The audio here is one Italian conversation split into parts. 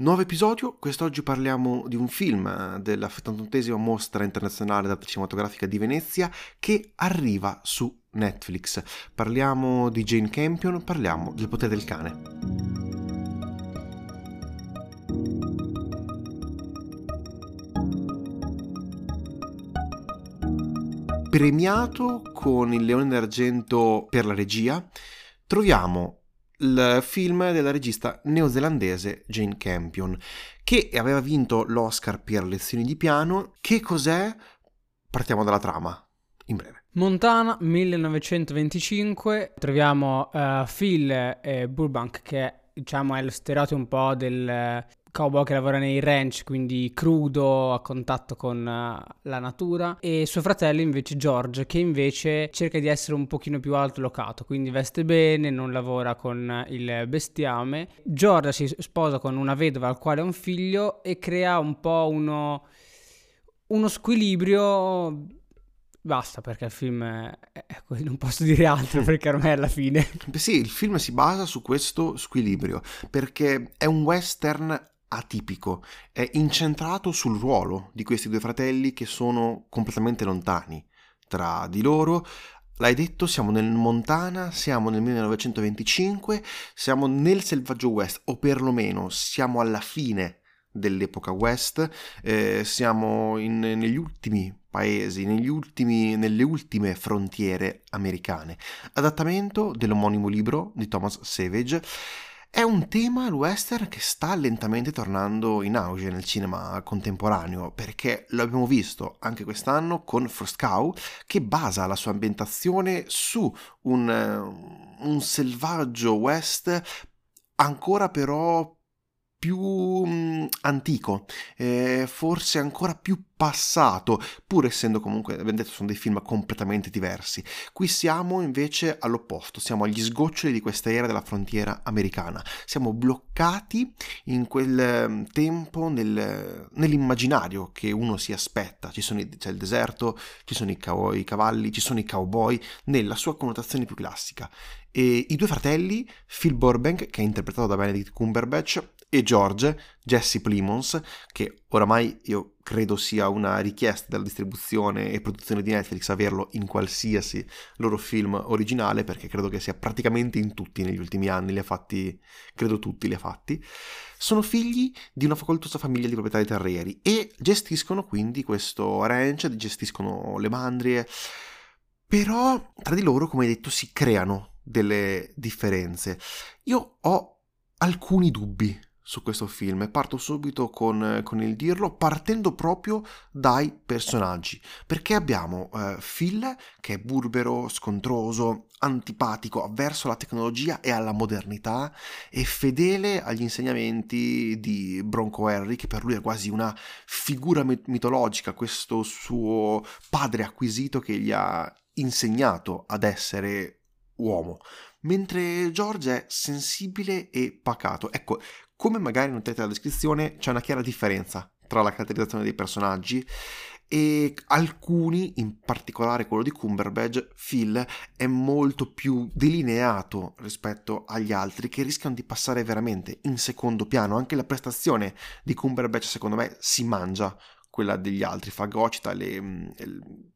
Nuovo episodio, quest'oggi parliamo di un film della 71esima mostra internazionale d'arte cinematografica di Venezia che arriva su Netflix. Parliamo di Jane Campion, parliamo del potere del cane. Premiato con il Leone d'Argento per la regia, troviamo il film della regista neozelandese Jane Campion, che aveva vinto l'Oscar per lezioni di piano. Che cos'è? Partiamo dalla trama, in breve. Montana 1925, troviamo uh, Phil e Burbank che diciamo è lo stereotipo un po' del cowboy che lavora nei ranch, quindi crudo, a contatto con uh, la natura, e suo fratello invece George, che invece cerca di essere un pochino più alto locato, quindi veste bene, non lavora con il bestiame. George si sposa con una vedova al quale ha un figlio e crea un po' uno, uno squilibrio Basta perché il film è, non posso dire altro perché ormai è alla fine. Sì, il film si basa su questo squilibrio perché è un western atipico, è incentrato sul ruolo di questi due fratelli che sono completamente lontani tra di loro. L'hai detto, siamo nel Montana, siamo nel 1925, siamo nel selvaggio West, o perlomeno siamo alla fine dell'epoca West, eh, siamo in, negli ultimi paesi, negli ultimi, nelle ultime frontiere americane. Adattamento dell'omonimo libro di Thomas Savage è un tema, il western, che sta lentamente tornando in auge nel cinema contemporaneo, perché lo abbiamo visto anche quest'anno con First Cow, che basa la sua ambientazione su un, un selvaggio west ancora però più mh, mm, antico, eh, forse ancora più passato, pur essendo comunque, abbiamo detto, sono dei film completamente diversi. Qui siamo invece all'opposto, siamo agli sgoccioli di questa era della frontiera americana. Siamo bloccati in quel mm, tempo nel, nell'immaginario che uno si aspetta. Sono, c'è il deserto, ci sono i, cav- i cavalli, ci sono i cowboy, nella sua connotazione più classica. E i due fratelli, Phil Burbank, che è interpretato da Benedict Cumberbatch, e George, Jesse Plimons, che oramai io credo sia una richiesta della distribuzione e produzione di Netflix averlo in qualsiasi loro film originale, perché credo che sia praticamente in tutti negli ultimi anni, li ha fatti, credo tutti li ha fatti, sono figli di una facoltosa famiglia di proprietari terrieri e gestiscono quindi questo ranch, gestiscono le mandrie, però tra di loro, come detto, si creano delle differenze. Io ho alcuni dubbi su questo film. E parto subito con, con, il dirlo partendo proprio dai personaggi. Perché abbiamo eh, Phil che è burbero, scontroso, antipatico, avverso alla tecnologia e alla modernità e fedele agli insegnamenti di Bronco Harry che per lui è quasi una figura mitologica, questo suo padre acquisito che gli ha insegnato ad essere uomo. Mentre George è sensibile e pacato. Ecco, come magari notate dalla descrizione, c'è una chiara differenza tra la caratterizzazione dei personaggi e alcuni, in particolare quello di Cumberbatch, Phil, è molto più delineato rispetto agli altri che rischiano di passare veramente in secondo piano. Anche la prestazione di Cumberbatch secondo me si mangia quella degli altri, fagocita le,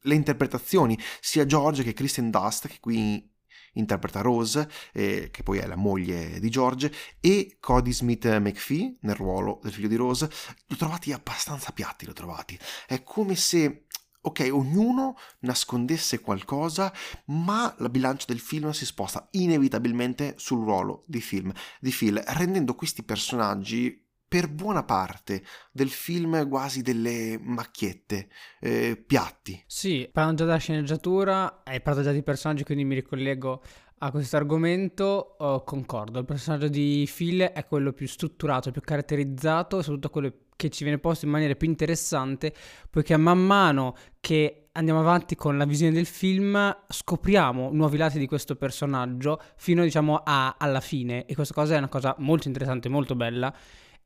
le interpretazioni sia George che Kristen Dust che qui interpreta Rose, eh, che poi è la moglie di George, e Cody Smith McPhee nel ruolo del figlio di Rose. Li ho trovati abbastanza piatti, li ho trovati. È come se ok, ognuno nascondesse qualcosa, ma la bilancia del film si sposta inevitabilmente sul ruolo di, film, di Phil, rendendo questi personaggi per buona parte del film quasi delle macchiette, eh, piatti. Sì, parlando già della sceneggiatura, hai parlato già di personaggi, quindi mi ricollego a questo argomento, oh, concordo. Il personaggio di Phil è quello più strutturato, più caratterizzato e soprattutto quello che ci viene posto in maniera più interessante, poiché man mano che andiamo avanti con la visione del film scopriamo nuovi lati di questo personaggio fino diciamo a, alla fine e questa cosa è una cosa molto interessante, molto bella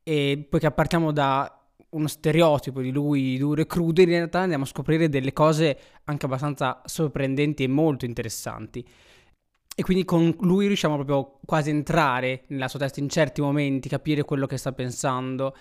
e poiché partiamo da uno stereotipo di lui duro e crudo, in realtà andiamo a scoprire delle cose anche abbastanza sorprendenti e molto interessanti. e quindi con lui riusciamo proprio quasi a entrare nella sua testa in certi momenti, capire quello che sta pensando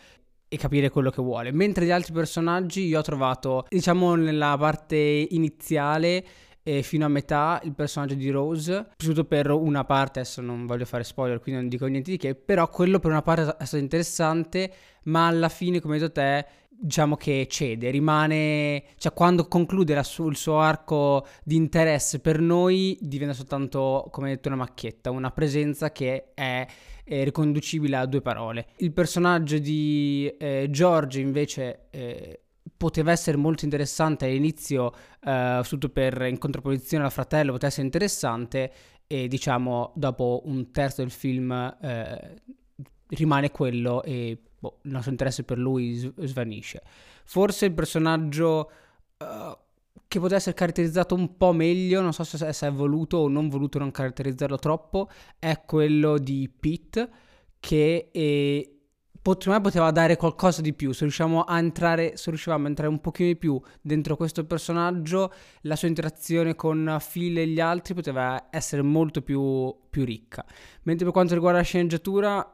e capire quello che vuole. Mentre gli altri personaggi io ho trovato, diciamo nella parte iniziale e fino a metà il personaggio di Rose, piaciuto per una parte, adesso non voglio fare spoiler, quindi non dico niente di che, però quello per una parte è stato interessante, ma alla fine, come hai detto te, diciamo che cede, rimane, cioè quando conclude su- il suo arco di interesse per noi diventa soltanto, come detto, una macchietta, una presenza che è, è riconducibile a due parole. Il personaggio di eh, George invece eh, poteva essere molto interessante all'inizio, eh, soprattutto per in contrapposizione al fratello, poteva essere interessante e diciamo dopo un terzo del film eh, rimane quello e boh, il nostro interesse per lui svanisce. Forse il personaggio uh, che poteva essere caratterizzato un po' meglio, non so se, se è voluto o non voluto non caratterizzarlo troppo, è quello di Pete, che è, me poteva dare qualcosa di più. Se riusciamo a entrare, se riuscivamo a entrare un pochino di più dentro questo personaggio, la sua interazione con Phil e gli altri poteva essere molto più, più ricca. Mentre per quanto riguarda la sceneggiatura,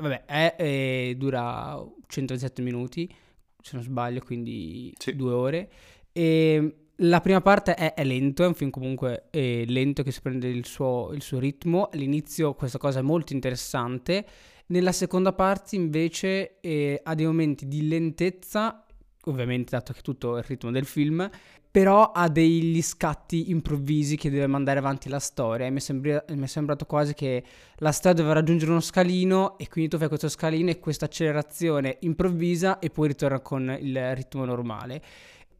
Vabbè, è, è, dura 107 minuti, se non sbaglio, quindi sì. due ore. E la prima parte è, è, lento, è un film comunque è lento che si prende il suo, il suo ritmo. All'inizio questa cosa è molto interessante. Nella seconda parte invece eh, ha dei momenti di lentezza, ovviamente dato che tutto il ritmo del film, però ha degli scatti improvvisi che deve mandare avanti la storia e mi è, sembri- mi è, sembrato quasi che la storia doveva raggiungere uno scalino e quindi tu fai questo scalino e questa accelerazione improvvisa e poi ritorna con il ritmo normale.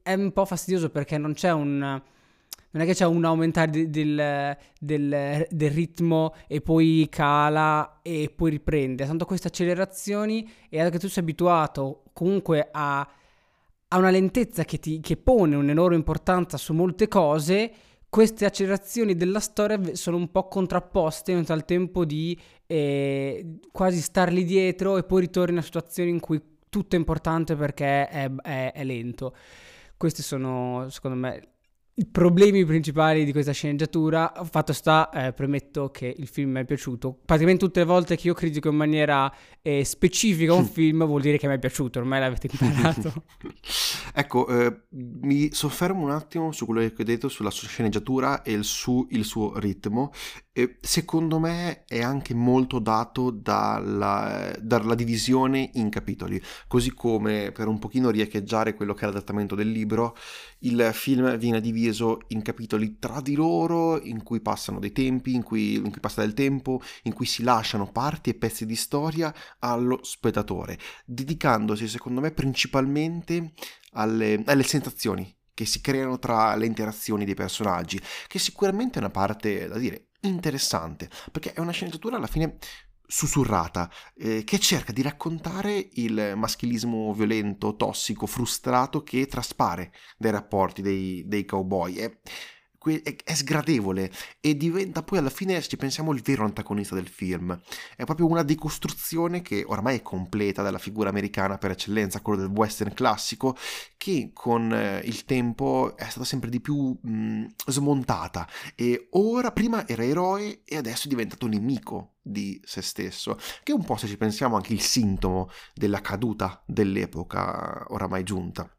È un po' fastidioso perché non c'è un... Non è che c'è un aumentare del, del, del, ritmo e poi cala e poi riprende. Sono queste accelerazioni e anche tu sei abituato comunque a ha una lentezza che, ti, che pone un'enorme importanza su molte cose, queste accelerazioni della storia sono un po' contrapposte in tal tempo di eh, quasi starli dietro e poi ritorni a situazioni in cui tutto è importante perché è, è, è lento. Questi sono, secondo me, i problemi principali di questa sceneggiatura. Fatto sta, eh, premetto che il film mi è piaciuto. Praticamente tutte le volte che io critico in maniera eh, specifica un film vuol dire che mi è piaciuto, ormai l'avete imparato. ecco, eh, mi soffermo un attimo su quello che hai detto sulla sua sceneggiatura e il, su, il suo ritmo. E secondo me è anche molto dato dalla, dalla divisione in capitoli, così come per un pochino riecheggiare quello che è l'adattamento del libro, il film viene diviso in capitoli tra di loro, in cui passano dei tempi, in cui, in cui passa del tempo, in cui si lasciano parti e pezzi di storia allo spettatore, dedicandosi secondo me principalmente alle, alle sensazioni che si creano tra le interazioni dei personaggi, che sicuramente è una parte da dire interessante, perché è una sceneggiatura alla fine sussurrata, eh, che cerca di raccontare il maschilismo violento, tossico, frustrato che traspare dai rapporti dei, dei cowboy. È, è sgradevole e diventa poi alla fine, ci pensiamo, il vero antagonista del film. È proprio una decostruzione che ormai è completa della figura americana per eccellenza, quello del western classico, che con eh, il tempo è stata sempre di più mh, smontata e ora prima era eroe e adesso è diventato nemico di se stesso, che è un po' se ci pensiamo anche il sintomo della caduta dell'epoca oramai giunta.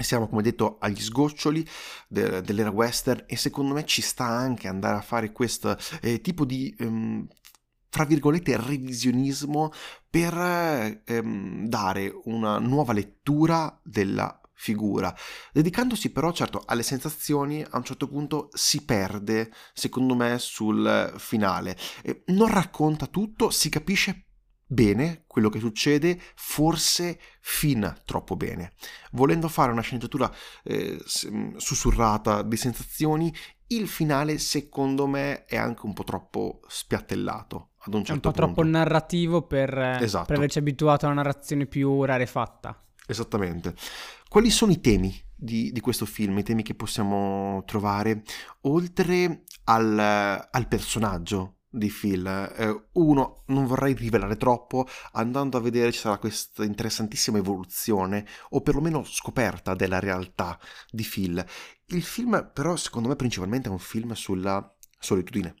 Siamo, come detto, agli sgoccioli de- dell'era western e secondo me ci sta anche andare a fare questo eh, tipo di, ehm, fra virgolette, revisionismo per ehm, dare una nuova lettura della figura. Dedicandosi però, certo, alle sensazioni, a un certo punto si perde, secondo me, sul finale. Non racconta tutto, si capisce bene quello che succede, forse fin troppo bene. Volendo fare una sceneggiatura eh, mm, sussurrata di sensazioni, il finale secondo me è anche un po' troppo spiattellato. Ad un certo è un po' punto. troppo narrativo per, esatto. per averci abituato a una narrazione più rarefatta. Esattamente. Quali sono i temi di, di, questo film, i temi che possiamo trovare, oltre al, al personaggio di Phil. Eh, uno, non vorrei rivelare troppo, andando a vedere ci sarà questa interessantissima evoluzione, o perlomeno scoperta della realtà di Phil. Il film, però, secondo me, principalmente è un film sulla solitudine.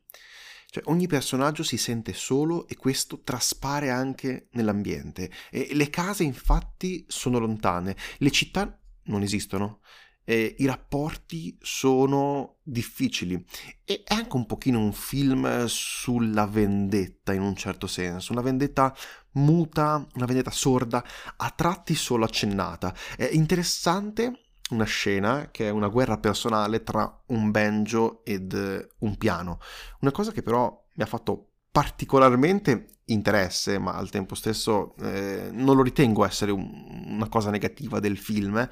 Cioè, ogni personaggio si sente solo e questo traspare anche nell'ambiente. E le case infatti sono lontane, le città non esistono, e i rapporti sono difficili e è anche un pochino un film sulla vendetta in un certo senso, una vendetta muta, una vendetta sorda, a tratti solo accennata. È interessante una scena che è una guerra personale tra un banjo ed un piano. Una cosa che però mi ha fatto particolarmente interesse, ma al tempo stesso eh, non lo ritengo essere un, una cosa negativa del film,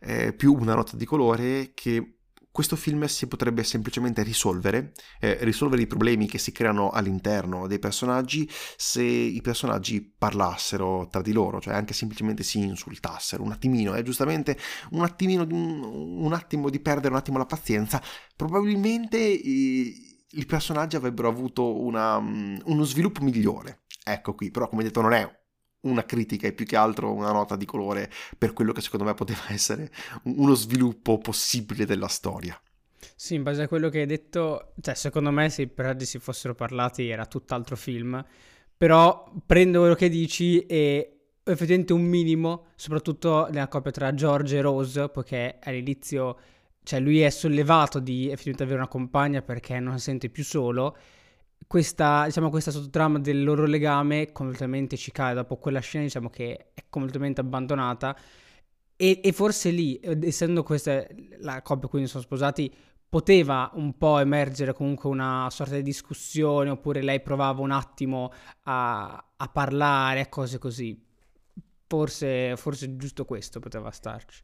eh, più una nota di colore che questo film si potrebbe semplicemente risolvere, eh, risolvere i problemi che si creano all'interno dei personaggi se i personaggi parlassero tra di loro, cioè anche semplicemente si insultassero un attimino, eh, giustamente un attimino, un, attimo di perdere un attimo la pazienza, probabilmente i, i personaggi avrebbero avuto una, uno sviluppo migliore. Ecco qui, però come detto non è una critica è più che altro una nota di colore per quello che secondo me poteva essere uno sviluppo possibile della storia. Sì, in base a quello che hai detto, cioè secondo me se i personaggi si fossero parlati era tutt'altro film, però prendo quello che dici e effettivamente un minimo, soprattutto nella coppia tra George e Rose, perché all'inizio, cioè lui è sollevato di effettivamente avere una compagna perché non si sente più solo questa, diciamo, questa sottotrama del loro legame completamente ci cade dopo quella scena, diciamo che è completamente abbandonata. E, e forse lì, essendo questa la coppia quindi sono sposati, poteva un po' emergere comunque una sorta di discussione, oppure lei provava un attimo a, a parlare, cose così. Forse, forse giusto questo poteva starci.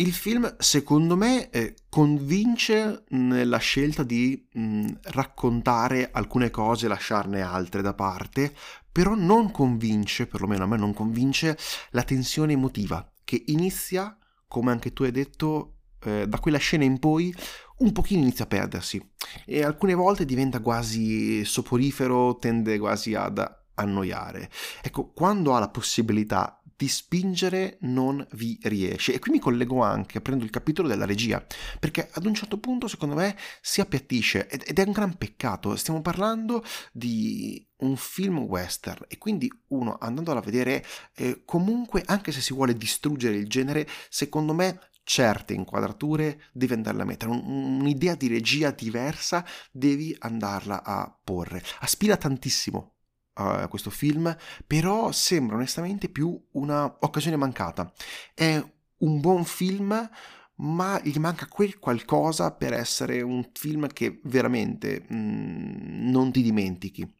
Il film, secondo me, eh, convince nella scelta di mh, raccontare alcune cose e lasciarne altre da parte, però non convince, perlomeno a me non convince, la tensione emotiva che inizia, come anche tu hai detto, eh, da quella scena in poi un pochino inizia a perdersi e alcune volte diventa quasi soporifero, tende quasi ad annoiare. Ecco, quando ha la possibilità di spingere non vi riesce. E qui mi collego anche, prendo il capitolo della regia, perché ad un certo punto secondo me si appiattisce ed è un gran peccato. Stiamo parlando di un film western e quindi uno andando a vedere eh, comunque anche se si vuole distruggere il genere, secondo me certe inquadrature devi andarle a mettere, un, un'idea di regia diversa devi andarla a porre. Aspira tantissimo a questo film, però sembra onestamente più una occasione mancata. È un buon film, ma gli manca quel qualcosa per essere un film che veramente mm, non ti dimentichi.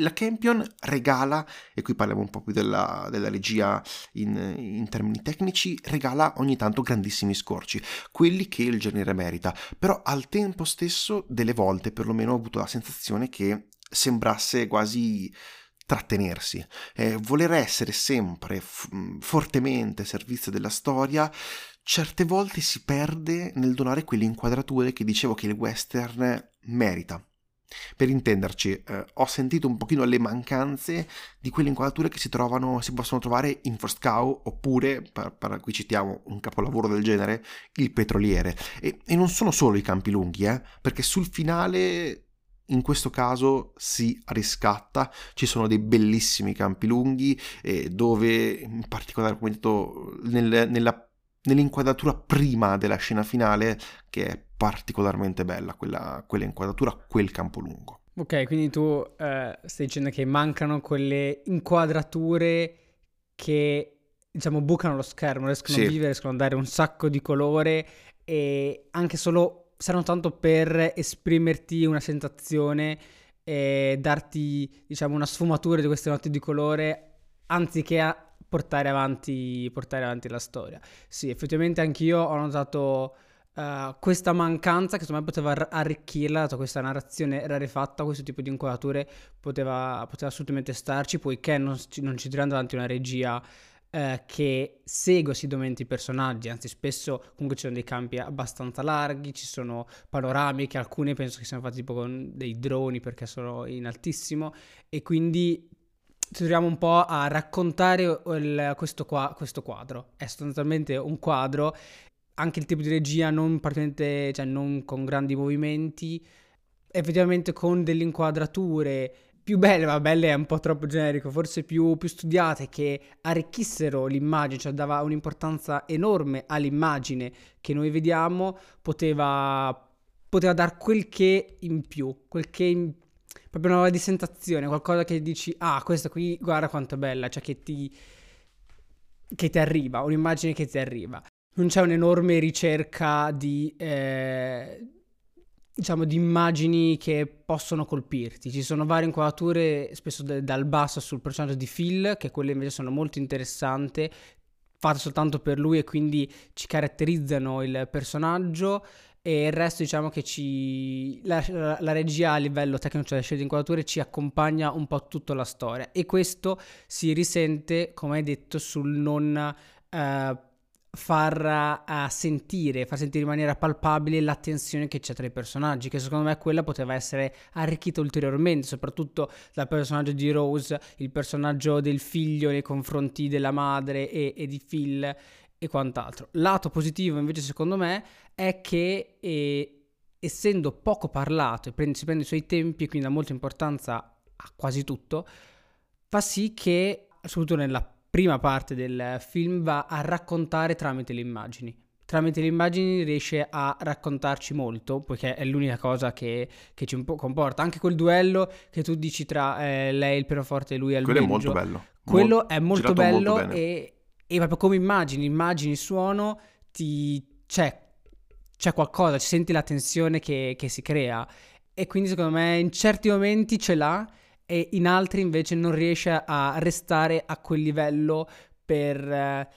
La Campion regala, e qui parliamo un po' più della, della regia in, in, termini tecnici, regala ogni tanto grandissimi scorci, quelli che il genere merita, però al tempo stesso delle volte perlomeno ho avuto la sensazione che sembrasse quasi trattenersi, eh, voler essere sempre f- fortemente a servizio della storia, certe volte si perde nel donare quelle inquadrature che dicevo che il western merita. Per intenderci, eh, ho sentito un pochino le mancanze di quelle inquadrature che si, trovano, si possono trovare in First Cow oppure, per, per, qui citiamo un capolavoro del genere, Il Petroliere. E, e non sono solo i campi lunghi, eh, perché sul finale in questo caso si riscatta, ci sono dei bellissimi campi lunghi eh, dove in particolare come detto nel, nella, nell'inquadratura prima della scena finale che è particolarmente bella quella, quella inquadratura, quel campo lungo. Ok, quindi tu eh, stai dicendo che mancano quelle inquadrature che diciamo bucano lo schermo, riescono sì. a vivere, riescono a dare un sacco di colore e anche solo servono tanto per esprimerti una sensazione e darti, diciamo, una sfumatura di queste notti di colore anziché a portare avanti, portare avanti la storia. Sì, effettivamente anch'io ho notato uh, questa mancanza che secondo me poteva arricchirla, dato questa narrazione rarefatta, questo tipo di inquadrature poteva, poteva assolutamente starci, poiché non, non ci tiriamo davanti una regia eh, che segue assiduamente i personaggi, anzi spesso comunque ci sono dei campi abbastanza larghi, ci sono panoramiche, alcune penso che siano fatti tipo con dei droni perché sono in altissimo e quindi ci troviamo un po' a raccontare il, questo, qua, questo quadro. È sostanzialmente un quadro, anche il tipo di regia non cioè non con grandi movimenti, effettivamente con delle inquadrature più belle, ma belle è un po' troppo generico, forse più, più studiate, che arricchissero l'immagine, cioè dava un'importanza enorme all'immagine che noi vediamo, poteva, poteva dar quel che in più, quel che in, proprio una di sensazione, qualcosa che dici, ah, questa qui, guarda quanto è bella, cioè che ti, che ti arriva, un'immagine che ti arriva. Non c'è un'enorme ricerca di... Eh, diciamo, di immagini che possono colpirti. Ci sono varie inquadrature, spesso de- dal basso sul personaggio di Phil, che quelle invece sono molto interessanti, fatte soltanto per lui e quindi ci caratterizzano il personaggio. E il resto, diciamo che ci. La, la, la regia a livello tecnico, cioè la scelta di inquadrature, ci accompagna un po' tutta la storia. E questo si risente, come hai detto, sul non. Uh, far uh, sentire, far sentire in maniera palpabile la tensione che c'è tra i personaggi, che secondo me quella poteva essere arricchita ulteriormente, soprattutto dal personaggio di Rose, il personaggio del figlio nei confronti della madre e, e di Phil e quant'altro. Lato positivo invece secondo me è che eh, essendo poco parlato e si prende i suoi tempi e quindi dà molta importanza a quasi tutto, fa sì che, soprattutto nella prima parte del film va a raccontare tramite le immagini. Tramite le immagini riesce a raccontarci molto, poiché è l'unica cosa che, che ci comporta. Anche quel duello che tu dici tra eh, lei il pianoforte e lui al Quello banjo. è molto bello. Quello Mol- è molto bello molto e, e proprio come immagini, immagini, suono, ti... c'è, c'è qualcosa, ci senti la tensione che, che si crea. E quindi secondo me in certi momenti ce l'ha e in altri invece non riesce a restare a quel livello per, eh,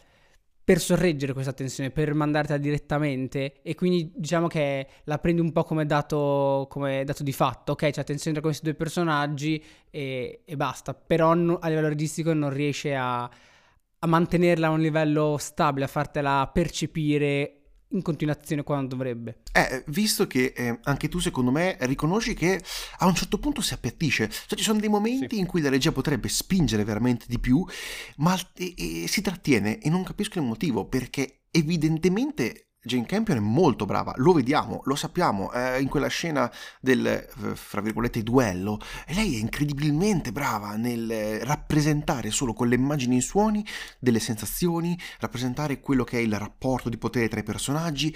per sorreggere questa tensione, per mandartela direttamente. E quindi diciamo che la prendi un po' come dato, come dato di fatto, ok c'è tensione tra questi due personaggi e, e basta, però no, a livello registico non riesce a, a mantenerla a un livello stabile, a fartela percepire in continuazione quando dovrebbe. Eh, visto che eh, anche tu secondo me riconosci che a un certo punto si appiattisce, cioè ci sono dei momenti Sì. in cui la regia potrebbe spingere veramente di più, ma e- e si trattiene e non capisco il motivo, perché evidentemente Jane Campion è molto brava, lo vediamo, lo sappiamo, eh, in quella scena del, eh, fra virgolette, duello, lei è incredibilmente brava nel eh, rappresentare solo con le immagini e i suoni delle sensazioni, rappresentare quello che è il rapporto di potere tra i personaggi,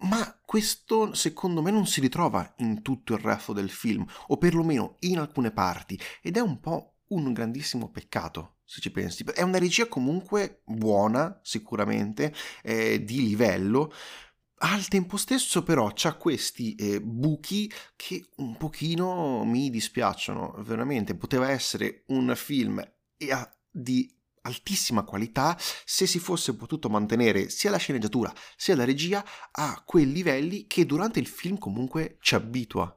ma questo secondo me non si ritrova in tutto il resto del film, o perlomeno in alcune parti, ed è un po' un grandissimo peccato, se ci pensi. È una regia comunque buona, sicuramente, eh, di livello. Al tempo stesso però c'ha questi eh, buchi che un pochino mi dispiacciono, veramente. Poteva essere un film di altissima qualità se si fosse potuto mantenere sia la sceneggiatura sia la regia a quei livelli che durante il film comunque ci abitua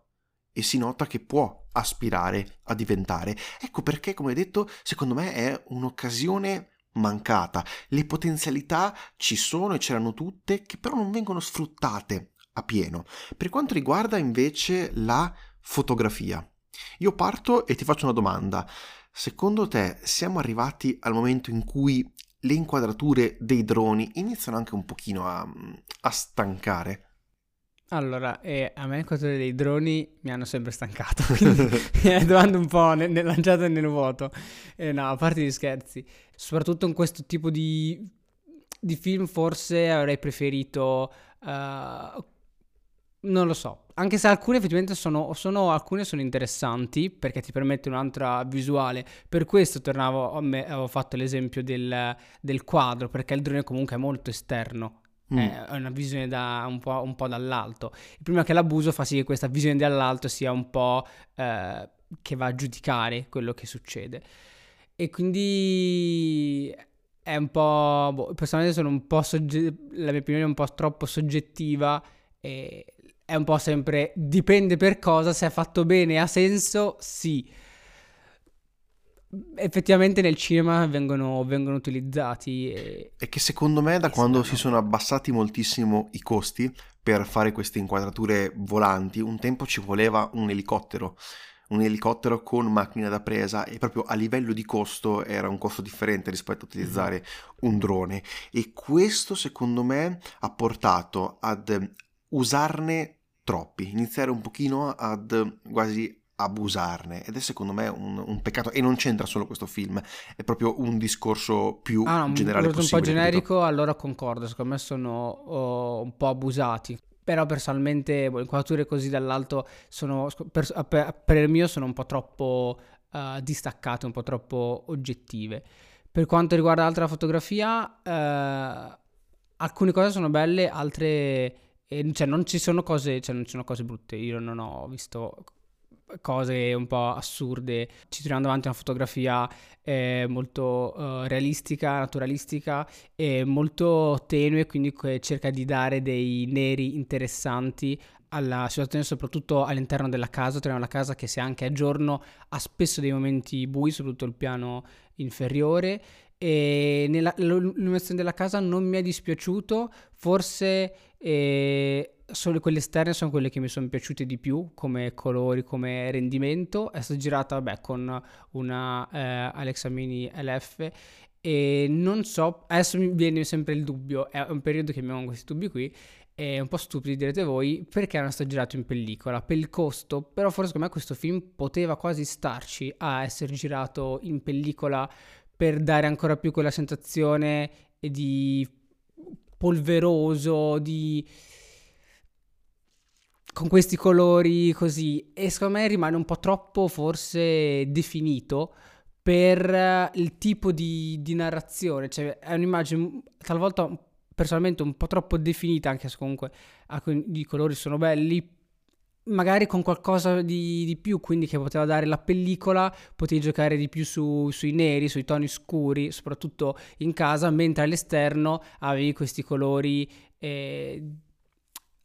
e si nota che può aspirare a diventare. Ecco perché, come detto, secondo me è un'occasione mancata. Le potenzialità ci sono e c'erano tutte, che però non vengono sfruttate a pieno. Per quanto riguarda invece la fotografia, io parto e ti faccio una domanda. Secondo te siamo arrivati al momento in cui le inquadrature dei droni iniziano anche un pochino a, a stancare? Allora, eh, a me le cose dei droni mi hanno sempre stancato, quindi è domanda un po' ne- ne- lanciata nel vuoto. Eh, no, a parte gli scherzi, soprattutto in questo tipo di, di film forse avrei preferito... eh, non lo so, anche se alcune effettivamente sono, sono- alcune sono interessanti perché ti permettono un'altra visuale. Per questo tornavo, me, avevo fatto l'esempio del, del quadro, perché il drone comunque è molto esterno. Mm. È una visione da, un, po', un po' dall'alto. Il problema è che l'abuso fa sì che questa visione dall'alto sia un po' eh, che va a giudicare quello che succede. E quindi è un po'. boh, personalmente sono un po' sogge- la mia opinione è un po' troppo soggettiva. E è un po' sempre dipende per cosa, se è fatto bene ha senso, sì. Effettivamente nel cinema vengono, vengono utilizzati e E che secondo me da quando no, si no. sono abbassati moltissimo i costi per fare queste inquadrature volanti, un tempo ci voleva un elicottero, un elicottero con macchina da presa e proprio a livello di costo era un costo differente rispetto a utilizzare un drone e questo secondo me ha portato ad usarne troppi, iniziare un pochino ad quasi abusarne. Ed è secondo me un, un, peccato. E non c'entra solo questo film. È proprio un discorso più ah, no, generale un, po' generico capito? allora concordo. Secondo me sono oh, un po' abusati. Però personalmente boh, inquadrature così dall'alto sono per, per, per, il mio sono un po' troppo uh, distaccate un po' troppo oggettive. Per quanto riguarda l'altra fotografia uh, alcune cose sono belle altre eh, cioè non ci sono cose cioè non ci sono cose brutte. Io non ho visto cose un po' assurde. Ci troviamo davanti a una fotografia eh, molto uh, realistica, naturalistica e molto tenue, quindi cerca di dare dei neri interessanti alla situazione, soprattutto all'interno della casa. Troviamo la casa che, se anche è giorno, ha spesso dei momenti bui, soprattutto il piano inferiore. E nella, l'illuminazione della casa non mi è dispiaciuto, forse. Eh, solo quelle esterne sono quelle che mi sono piaciute di più come colori, come rendimento. È stata girata vabbè, con una eh, Alexa Mini LF e non so, adesso mi viene sempre il dubbio, è un periodo che abbiamo questi dubbi qui, è un po' stupido direte voi, perché non è stato girato in pellicola? Per il costo, però forse secondo me questo film poteva quasi starci a essere girato in pellicola per dare ancora più quella sensazione di polveroso, di con questi colori così e secondo me rimane un po' troppo forse definito per il tipo di, di narrazione, cioè è un'immagine talvolta personalmente un po' troppo definita, anche se comunque i colori sono belli, magari con qualcosa di, di, più, quindi che poteva dare la pellicola, potevi giocare di più su, sui neri, sui toni scuri, soprattutto in casa, mentre all'esterno avevi questi colori eh,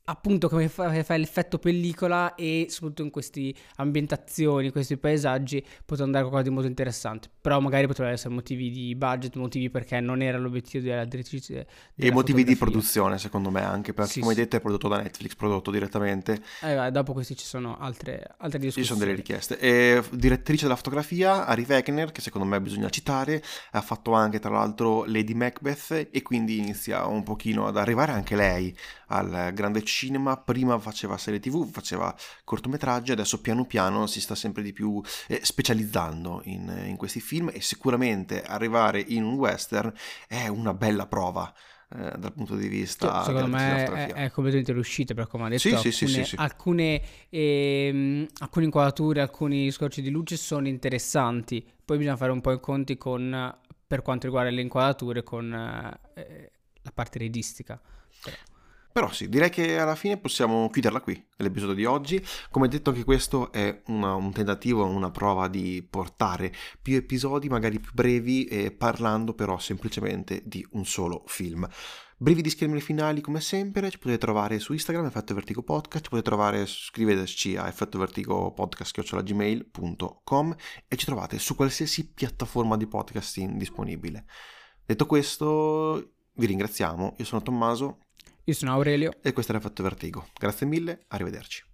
appunto come fa, fa, l'effetto pellicola e soprattutto in queste ambientazioni, in questi paesaggi poteva andare qualcosa di molto interessante. Però magari potrebbero essere motivi di budget motivi perché non era l'obiettivo della direttrice e motivi di produzione secondo me anche perché sì, come sì. detto è prodotto da Netflix prodotto direttamente. Eh, dopo questi ci sono altre, altre discussioni ci sono delle richieste. E direttrice della fotografia Ari Wegner che secondo me bisogna citare ha fatto anche tra l'altro Lady Macbeth e quindi inizia un pochino ad arrivare anche lei al grande cinema, prima faceva serie tv, faceva cortometraggi, adesso piano piano si sta sempre di più eh, specializzando in, in questi film e sicuramente arrivare in un western è una bella prova. Eh, dal punto di vista secondo me è, è, completamente riuscita perché come ha detto sì, alcune, sì, sì, alcune, ehm, alcune, inquadrature alcuni scorci di luce sono interessanti poi bisogna fare un po' i conti con per quanto riguarda le inquadrature con eh, la parte registica Però. Però sì, direi che alla fine possiamo chiuderla qui, l'episodio di oggi. Come detto anche questo è una, un tentativo, una prova di portare più episodi, magari più brevi, eh, parlando però semplicemente di un solo film. Brevi disclaimer finali come sempre, ci potete trovare su Instagram, Effetto Vertigo Podcast, ci potete trovare, scriveteci a effettovertigopodcast.gmail.com e ci trovate su qualsiasi piattaforma di podcasting disponibile. Detto questo, vi ringraziamo, io sono Tommaso io sono Aurelio. E questo era Fatto Vertigo. Grazie mille, arrivederci.